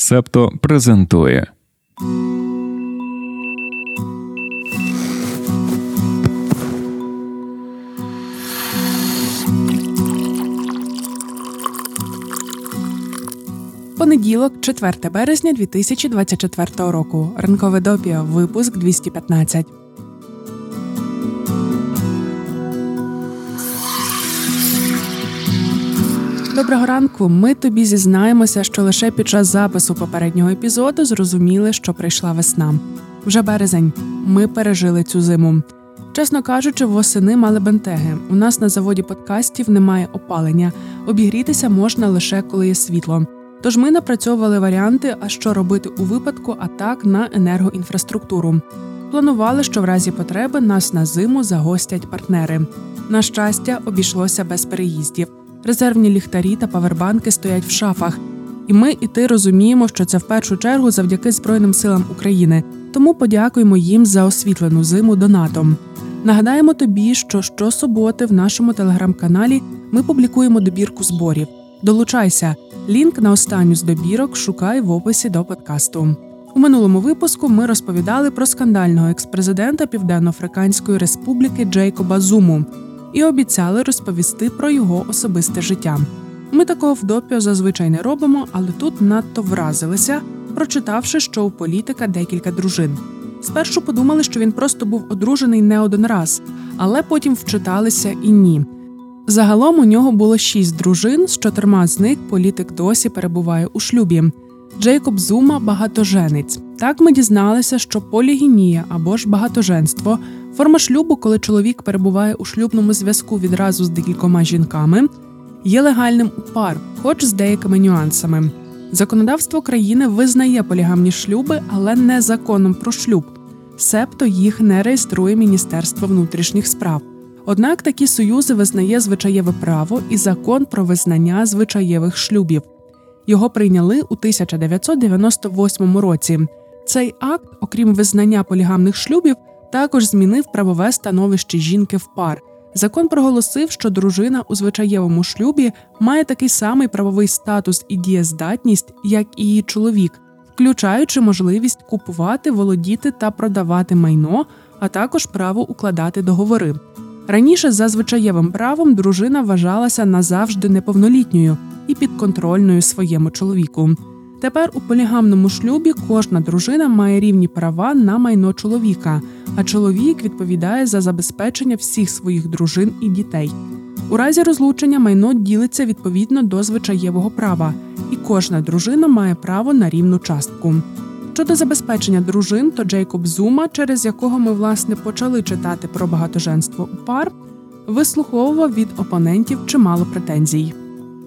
Септо презентує. Понеділок, 4 березня 2024 року. Ринкове допіо. Випуск 215. Доброго ранку. Ми тобі зізнаємося, що лише під час запису попереднього епізоду зрозуміли, що прийшла весна. Вже березень. Ми пережили цю зиму. Чесно кажучи, восени мали бентеги. У нас на заводі подкастів немає опалення. Обігрітися можна лише коли є світло. Тож ми напрацьовували варіанти, а що робити у випадку атак на енергоінфраструктуру. Планували, що в разі потреби нас на зиму загостять партнери. На щастя, обійшлося без переїздів. Резервні ліхтарі та павербанки стоять в шафах. І ми і ти розуміємо, що це в першу чергу завдяки Збройним силам України. Тому подякуємо їм за освітлену зиму донатом. Нагадаємо тобі, що щосуботи в нашому телеграм-каналі ми публікуємо добірку зборів. Долучайся. Лінк на останню з добірок шукай в описі до подкасту. У минулому випуску ми розповідали про скандального експрезидента Південно-Африканської Республіки Джейкоба Зуму і обіцяли розповісти про його особисте життя. Ми такого в допіо зазвичай не робимо, але тут надто вразилися, прочитавши, що у політика декілька дружин. Спершу подумали, що він просто був одружений не один раз, але потім вчиталися і ні. Загалом у нього було шість дружин, з чотирма з них політик досі перебуває у шлюбі. Джейкоб Зума багатоженець. Так ми дізналися, що полігінія або ж багатоженство форма шлюбу, коли чоловік перебуває у шлюбному зв'язку відразу з декількома жінками, є легальним у пар, хоч з деякими нюансами. Законодавство країни визнає полігамні шлюби, але не законом про шлюб, себто їх не реєструє Міністерство внутрішніх справ. Однак такі союзи визнає звичаєве право і закон про визнання звичаєвих шлюбів. Його прийняли у 1998 році. Цей акт, окрім визнання полігамних шлюбів, також змінив правове становище жінки в пар. Закон проголосив, що дружина у звичаєвому шлюбі має такий самий правовий статус і дієздатність, як і її чоловік, включаючи можливість купувати, володіти та продавати майно, а також право укладати договори. Раніше за звичаєвим правом дружина вважалася назавжди неповнолітньою і підконтрольною своєму чоловіку. Тепер у полігамному шлюбі кожна дружина має рівні права на майно чоловіка, а чоловік відповідає за забезпечення всіх своїх дружин і дітей. У разі розлучення майно ділиться відповідно до звичаєвого права, і кожна дружина має право на рівну частку. Щодо забезпечення дружин, то Джейкоб Зума, через якого ми власне почали читати про багатоженство у пар, вислуховував від опонентів чимало претензій.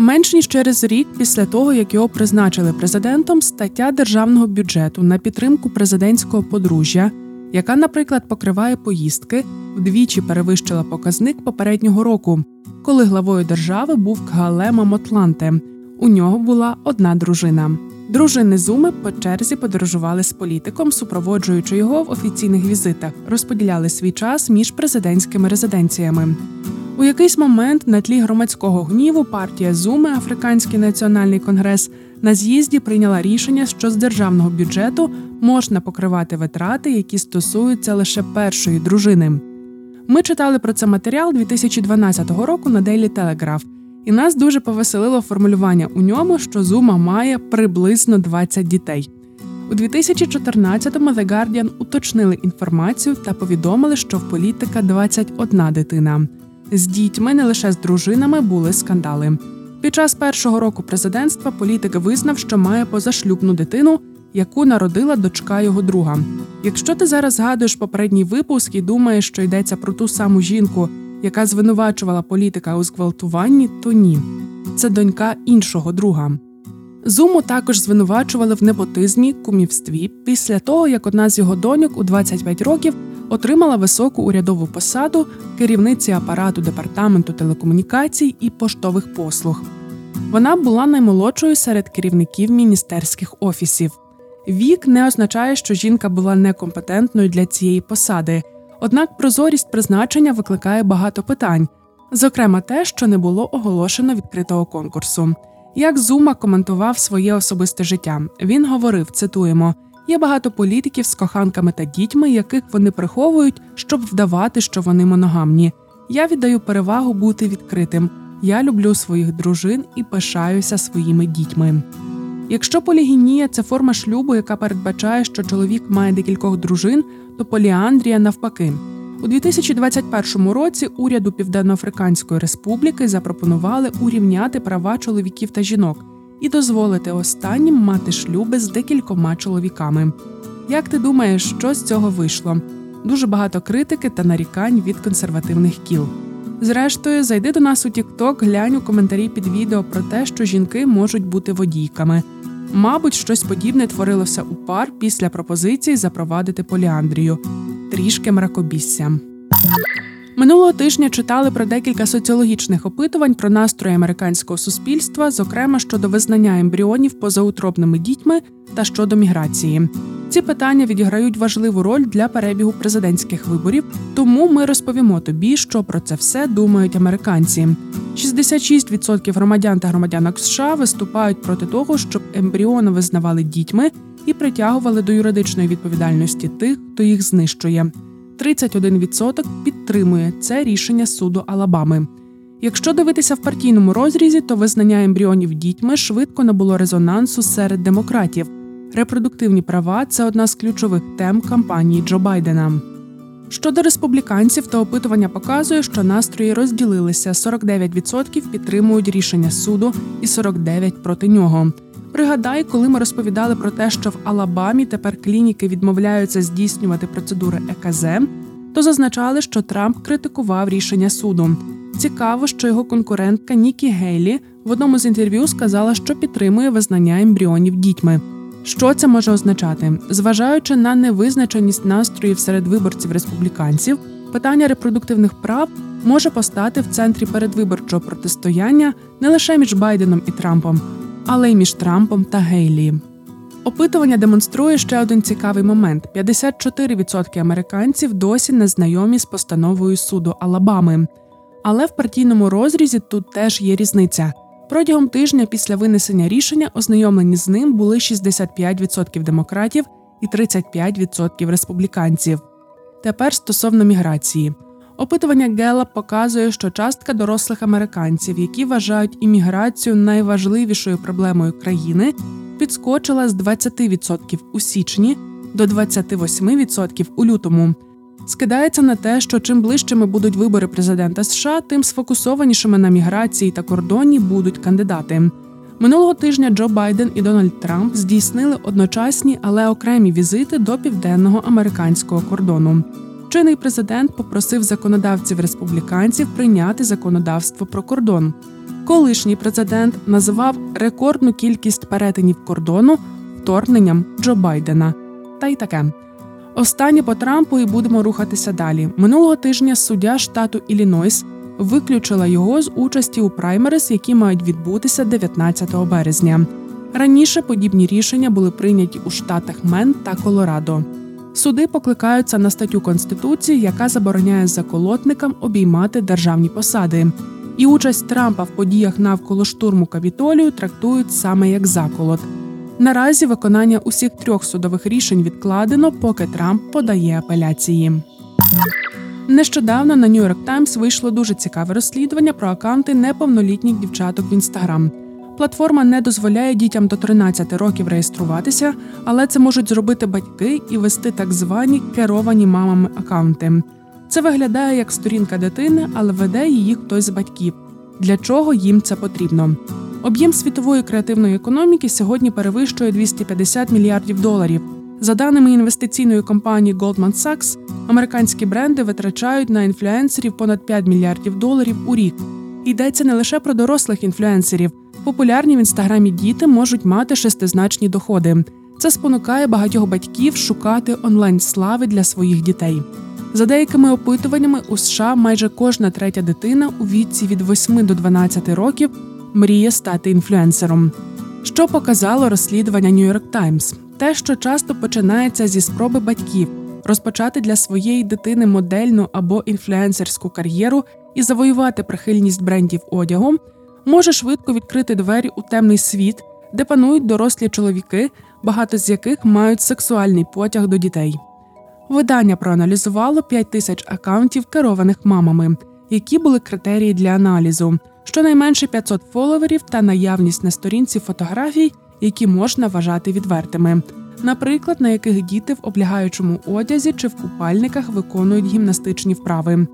Менш ніж через рік після того, як його призначили президентом, стаття державного бюджету на підтримку президентського подружжя, яка, наприклад, покриває поїздки, вдвічі перевищила показник попереднього року, коли главою держави був Кгалема Мотланте. У нього була одна дружина. Дружини Зуми по черзі подорожували з політиком, супроводжуючи його в офіційних візитах, розподіляли свій час між президентськими резиденціями. У якийсь момент на тлі громадського гніву партія Зуми, Африканський національний конгрес, на з'їзді прийняла рішення, що з державного бюджету можна покривати витрати, які стосуються лише першої дружини. Ми читали про це матеріал 2012 року на Daily Telegraph, і нас дуже повеселило формулювання у ньому, що Зума має приблизно 20 дітей. У 2014-му The Guardian уточнили інформацію та повідомили, що в політика 21 дитина. З дітьми не лише з дружинами були скандали. Під час першого року президентства політик визнав, що має позашлюбну дитину, яку народила дочка його друга. Якщо ти зараз згадуєш попередній випуск і думаєш, що йдеться про ту саму жінку, яка звинувачувала політика у зґвалтуванні, то ні. Це донька іншого друга. Зуму також звинувачували в непотизмі, кумівстві після того, як одна з його доньок у 25 років отримала високу урядову посаду керівниці апарату департаменту телекомунікацій і поштових послуг. Вона була наймолодшою серед керівників міністерських офісів. Вік не означає, що жінка була некомпетентною для цієї посади, однак прозорість призначення викликає багато питань, зокрема те, що не було оголошено відкритого конкурсу. Як Зума коментував своє особисте життя, він говорив: цитуємо. Є багато політиків з коханками та дітьми, яких вони приховують, щоб вдавати, що вони моногамні. Я віддаю перевагу бути відкритим. Я люблю своїх дружин і пишаюся своїми дітьми. Якщо полігінія це форма шлюбу, яка передбачає, що чоловік має декількох дружин, то поліандрія навпаки. У 2021 році уряду Південноафриканської Республіки запропонували урівняти права чоловіків та жінок і дозволити останнім мати шлюби з декількома чоловіками. Як ти думаєш, що з цього вийшло? Дуже багато критики та нарікань від консервативних кіл. Зрештою, зайди до нас у TikTok, глянь у коментарі під відео про те, що жінки можуть бути водійками. Мабуть, щось подібне творилося у пар після пропозиції запровадити поліандрію трішки мракобісся. Минулого тижня читали про декілька соціологічних опитувань про настрої американського суспільства, зокрема щодо визнання ембріонів позаутробними дітьми та щодо міграції. Ці питання відіграють важливу роль для перебігу президентських виборів, тому ми розповімо тобі, що про це все думають американці. 66% громадян та громадянок США виступають проти того, щоб ембріони визнавали дітьми і притягували до юридичної відповідальності тих, хто їх знищує. 31% підтримує це рішення суду Алабами. Якщо дивитися в партійному розрізі, то визнання ембріонів дітьми швидко набуло резонансу серед демократів. Репродуктивні права це одна з ключових тем кампанії Джо Байдена. Щодо республіканців, то опитування показує, що настрої розділилися: 49% підтримують рішення суду і 49% проти нього. Пригадай, коли ми розповідали про те, що в Алабамі тепер клініки відмовляються здійснювати процедури ЕКЗ, то зазначали, що Трамп критикував рішення суду. Цікаво, що його конкурентка Нікі Гейлі в одному з інтерв'ю сказала, що підтримує визнання ембріонів дітьми. Що це може означати? Зважаючи на невизначеність настроїв серед виборців республіканців, питання репродуктивних прав може постати в центрі передвиборчого протистояння не лише між Байденом і Трампом, але й між Трампом та Гейлі. Опитування демонструє ще один цікавий момент: 54% американців досі не знайомі з постановою суду Алабами. Але в партійному розрізі тут теж є різниця. Протягом тижня після винесення рішення ознайомлені з ним були 65% демократів і 35% республіканців. Тепер стосовно міграції. Опитування Гела показує, що частка дорослих американців, які вважають імміграцію найважливішою проблемою країни, підскочила з 20% у січні до 28% у лютому. Скидається на те, що чим ближчими будуть вибори президента США, тим сфокусованішими на міграції та кордоні будуть кандидати. Минулого тижня Джо Байден і Дональд Трамп здійснили одночасні, але окремі візити до південного американського кордону. Чинний президент попросив законодавців республіканців прийняти законодавство про кордон. Колишній президент називав рекордну кількість перетинів кордону вторгненням Джо Байдена. Та й таке. Останнє по Трампу і будемо рухатися далі. Минулого тижня суддя штату Іллінойс виключила його з участі у праймерис, які мають відбутися 19 березня. Раніше подібні рішення були прийняті у штатах Мен та Колорадо. Суди покликаються на статтю Конституції, яка забороняє заколотникам обіймати державні посади. І участь Трампа в подіях навколо штурму капітолію трактують саме як заколот. Наразі виконання усіх трьох судових рішень відкладено, поки Трамп подає апеляції. Нещодавно на New York Times вийшло дуже цікаве розслідування про акаунти неповнолітніх дівчаток в інстаграм. Платформа не дозволяє дітям до 13 років реєструватися, але це можуть зробити батьки і вести так звані керовані мамами акаунти. Це виглядає як сторінка дитини, але веде її хтось з батьків. Для чого їм це потрібно? Об'єм світової креативної економіки сьогодні перевищує 250 мільярдів доларів. За даними інвестиційної компанії Goldman Sachs, американські бренди витрачають на інфлюенсерів понад 5 мільярдів доларів у рік. Йдеться не лише про дорослих інфлюенсерів. Популярні в інстаграмі діти можуть мати шестизначні доходи. Це спонукає багатьох батьків шукати онлайн слави для своїх дітей. За деякими опитуваннями у США майже кожна третя дитина у віці від 8 до 12 років мріє стати інфлюенсером. Що показало розслідування New York Times? Те, що часто починається зі спроби батьків розпочати для своєї дитини модельну або інфлюенсерську кар'єру і завоювати прихильність брендів одягу, може швидко відкрити двері у темний світ, де панують дорослі чоловіки, багато з яких мають сексуальний потяг до дітей. Видання проаналізувало 5 тисяч акаунтів, керованих мамами, які були критерії для аналізу, щонайменше 500 фоловерів та наявність на сторінці фотографій, які можна вважати відвертими, наприклад, на яких діти в облягаючому одязі чи в купальниках виконують гімнастичні вправи.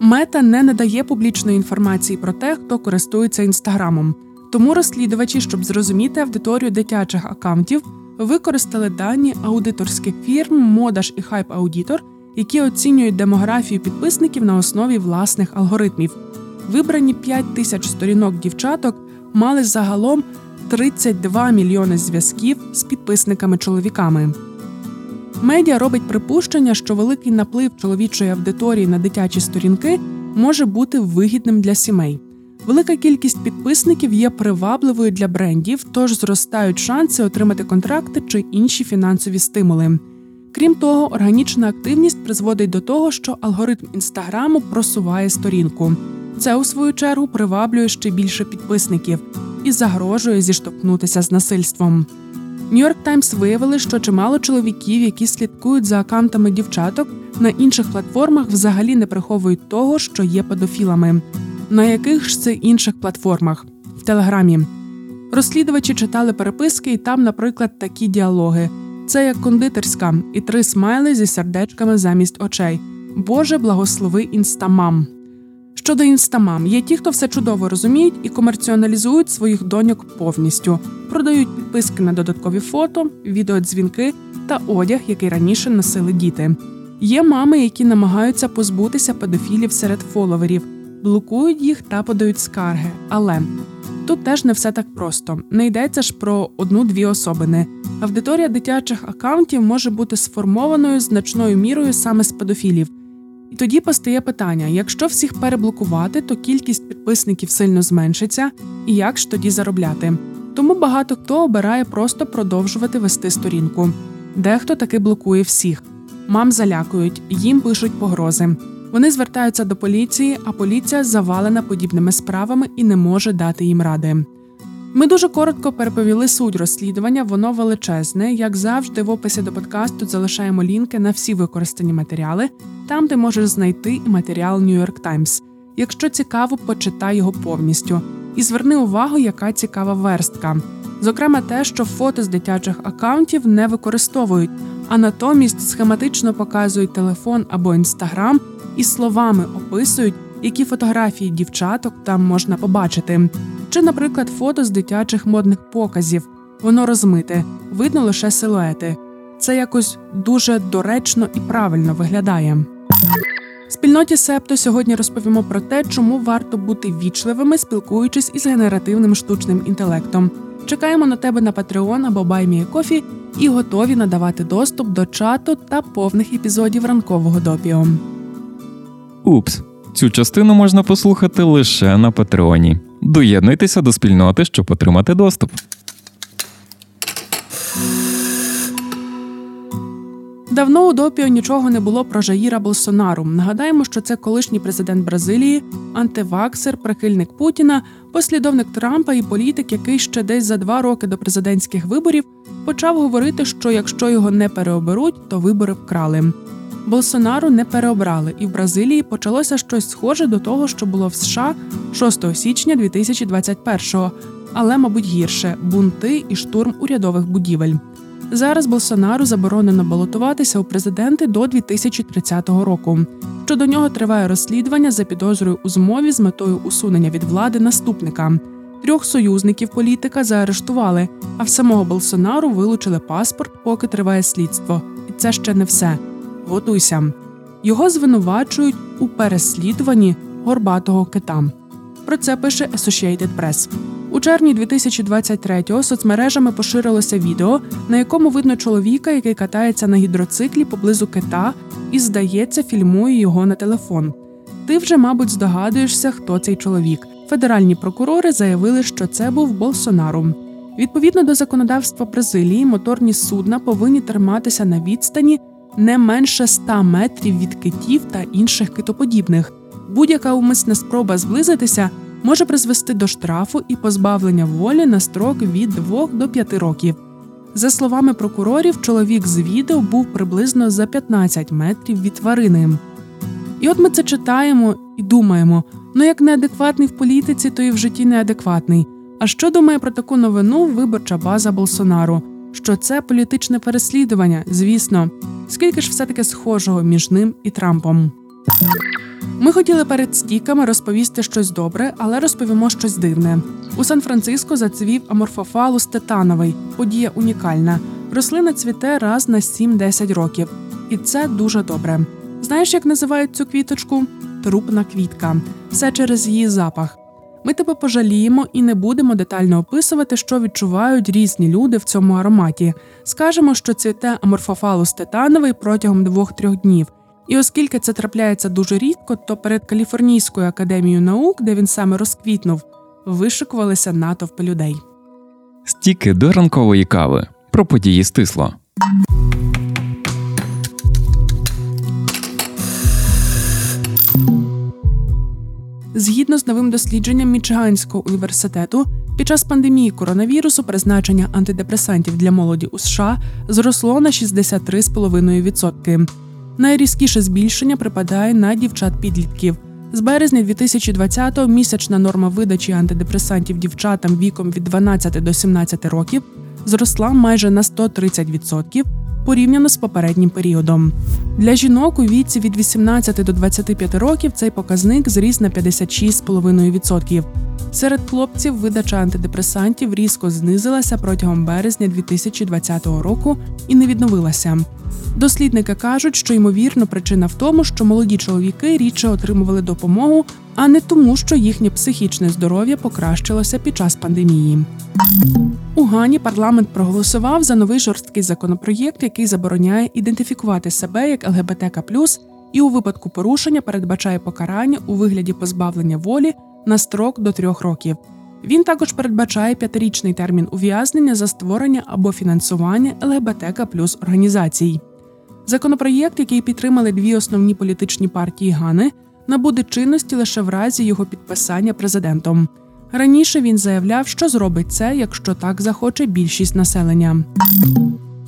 Мета не надає публічної інформації про те, хто користується інстаграмом. Тому розслідувачі, щоб зрозуміти аудиторію дитячих акаунтів, використали дані аудиторських фірм Модаш і Хайп Аудітор, які оцінюють демографію підписників на основі власних алгоритмів. Вибрані 5 тисяч сторінок дівчаток мали загалом 32 мільйони зв'язків з підписниками-чоловіками. Медіа робить припущення, що великий наплив чоловічої аудиторії на дитячі сторінки може бути вигідним для сімей. Велика кількість підписників є привабливою для брендів, тож зростають шанси отримати контракти чи інші фінансові стимули. Крім того, органічна активність призводить до того, що алгоритм інстаграму просуває сторінку. Це у свою чергу приваблює ще більше підписників і загрожує зіштовхнутися з насильством. Нью-Йорк Таймс виявили, що чимало чоловіків, які слідкують за аккаунтами дівчаток, на інших платформах взагалі не приховують того, що є педофілами. На яких ж це інших платформах в Телеграмі. Розслідувачі читали переписки, і там, наприклад, такі діалоги: це як кондитерська і три смайли зі сердечками замість очей. Боже, благослови інстамам. Щодо інстамам, є ті, хто все чудово розуміють і комерціоналізують своїх доньок повністю, продають підписки на додаткові фото, відеодзвінки та одяг, який раніше носили діти. Є мами, які намагаються позбутися педофілів серед фоловерів, блокують їх та подають скарги. Але тут теж не все так просто. Не йдеться ж про одну-дві особини. Аудиторія дитячих акаунтів може бути сформованою значною мірою саме з педофілів. І тоді постає питання: якщо всіх переблокувати, то кількість підписників сильно зменшиться, і як ж тоді заробляти? Тому багато хто обирає просто продовжувати вести сторінку. Дехто таки блокує всіх. Мам залякують, їм пишуть погрози. Вони звертаються до поліції, а поліція завалена подібними справами і не може дати їм ради. Ми дуже коротко переповіли суть розслідування, воно величезне. Як завжди, в описі до подкасту залишаємо лінки на всі використані матеріали, там ти можеш знайти і матеріал New York Times. Якщо цікаво, почитай його повністю. І зверни увагу, яка цікава верстка. Зокрема, те, що фото з дитячих акаунтів не використовують, а натомість схематично показують телефон або інстаграм і словами описують, які фотографії дівчаток там можна побачити. Чи, наприклад, фото з дитячих модних показів. Воно розмите, видно лише силуети. Це якось дуже доречно і правильно виглядає. Спільноті Септо сьогодні розповімо про те, чому варто бути вічливими, спілкуючись із генеративним штучним інтелектом. Чекаємо на тебе на Patreon або BuyMeACoffee і готові надавати доступ до чату та повних епізодів ранкового допіо. Упс, цю частину можна послухати лише на Патреоні. Доєднуйтеся до спільноти, щоб отримати доступ. Давно у допіо нічого не було про Жаїра Болсонару. Нагадаємо, що це колишній президент Бразилії, антиваксер, прихильник Путіна, послідовник Трампа і політик, який ще десь за два роки до президентських виборів почав говорити, що якщо його не переоберуть, то вибори вкрали. Болсонару не переобрали, і в Бразилії почалося щось схоже до того, що було в США 6 січня 2021-го, але, мабуть, гірше бунти і штурм урядових будівель. Зараз Болсонару заборонено балотуватися у президенти до 2030 року. Щодо нього триває розслідування за підозрою у змові з метою усунення від влади наступника. Трьох союзників політика заарештували, а в самого Болсонару вилучили паспорт, поки триває слідство. І це ще не все. Готуйся. Його звинувачують у переслідуванні горбатого кита. Про це пише Associated Press. У червні 2023-го соцмережами поширилося відео, на якому видно чоловіка, який катається на гідроциклі поблизу кита, і, здається, фільмує його на телефон. Ти вже, мабуть, здогадуєшся, хто цей чоловік. Федеральні прокурори заявили, що це був Болсонару. Відповідно до законодавства Бразилії, моторні судна повинні триматися на відстані не менше 100 метрів від китів та інших китоподібних. Будь-яка умисна спроба зблизитися може призвести до штрафу і позбавлення волі на строк від 2 до 5 років. За словами прокурорів, чоловік з відео був приблизно за 15 метрів від тварини. І от ми це читаємо і думаємо: ну як неадекватний в політиці, то і в житті неадекватний. А що думає про таку новину виборча база Болсонару? Що це політичне переслідування, звісно, скільки ж все таки схожого між ним і Трампом. Ми хотіли перед стіками розповісти щось добре, але розповімо щось дивне. У Сан-Франциско зацвів аморфофалус титановий, подія унікальна. Рослина цвіте раз на 7-10 років, і це дуже добре. Знаєш, як називають цю квіточку? Трупна квітка. Все через її запах. Ми тебе пожаліємо і не будемо детально описувати, що відчувають різні люди в цьому ароматі. Скажемо, що цвіте аморфофалус титановий протягом двох-трьох днів. І оскільки це трапляється дуже рідко, то перед Каліфорнійською академією наук, де він саме розквітнув, вишикувалися натовпи людей. Стіки до ранкової кави про події стисло. Згідно з новим дослідженням Мічиганського університету, під час пандемії коронавірусу призначення антидепресантів для молоді у США зросло на 63,5%. Найрізкіше збільшення припадає на дівчат-підлітків. З березня 2020-го місячна норма видачі антидепресантів дівчатам віком від 12 до 17 років зросла майже на 130% порівняно з попереднім періодом. Для жінок у віці від 18 до 25 років цей показник зріс на 56,5%. Серед хлопців видача антидепресантів різко знизилася протягом березня 2020 року і не відновилася. Дослідники кажуть, що ймовірно причина в тому, що молоді чоловіки рідше отримували допомогу, а не тому, що їхнє психічне здоров'я покращилося під час пандемії. У Гані парламент проголосував за новий жорсткий законопроєкт, який забороняє ідентифікувати себе як ЛГБТК+, і у випадку порушення передбачає покарання у вигляді позбавлення волі на строк до трьох років. Він також передбачає п'ятирічний термін ув'язнення за створення або фінансування ЛГБТК плюс організацій. Законопроєкт, який підтримали дві основні політичні партії Гани, набуде чинності лише в разі його підписання президентом. Раніше він заявляв, що зробить це, якщо так захоче більшість населення.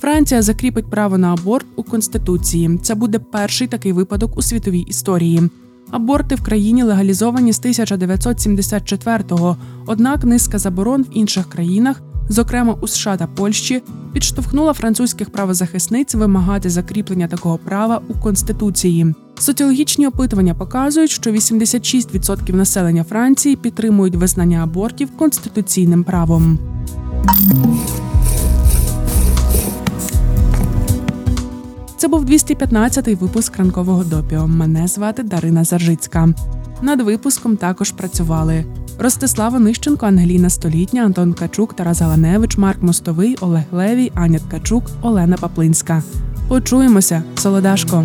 Франція закріпить право на аборт у конституції. Це буде перший такий випадок у світовій історії. Аборти в країні легалізовані з 1974-го, однак низка заборон в інших країнах, зокрема у США та Польщі, підштовхнула французьких правозахисниць вимагати закріплення такого права у конституції. Соціологічні опитування показують, що 86% населення Франції підтримують визнання абортів конституційним правом. Це був 215-й випуск ранкового допіо. Мене звати Дарина Заржицька. Над випуском також працювали Ростислава Нищенко, Ангеліна Столітня, Антон Качук, Тарас Галаневич, Марк Мостовий, Олег Левій, Аня Ткачук, Олена Паплинська. Почуємося, Солодашко.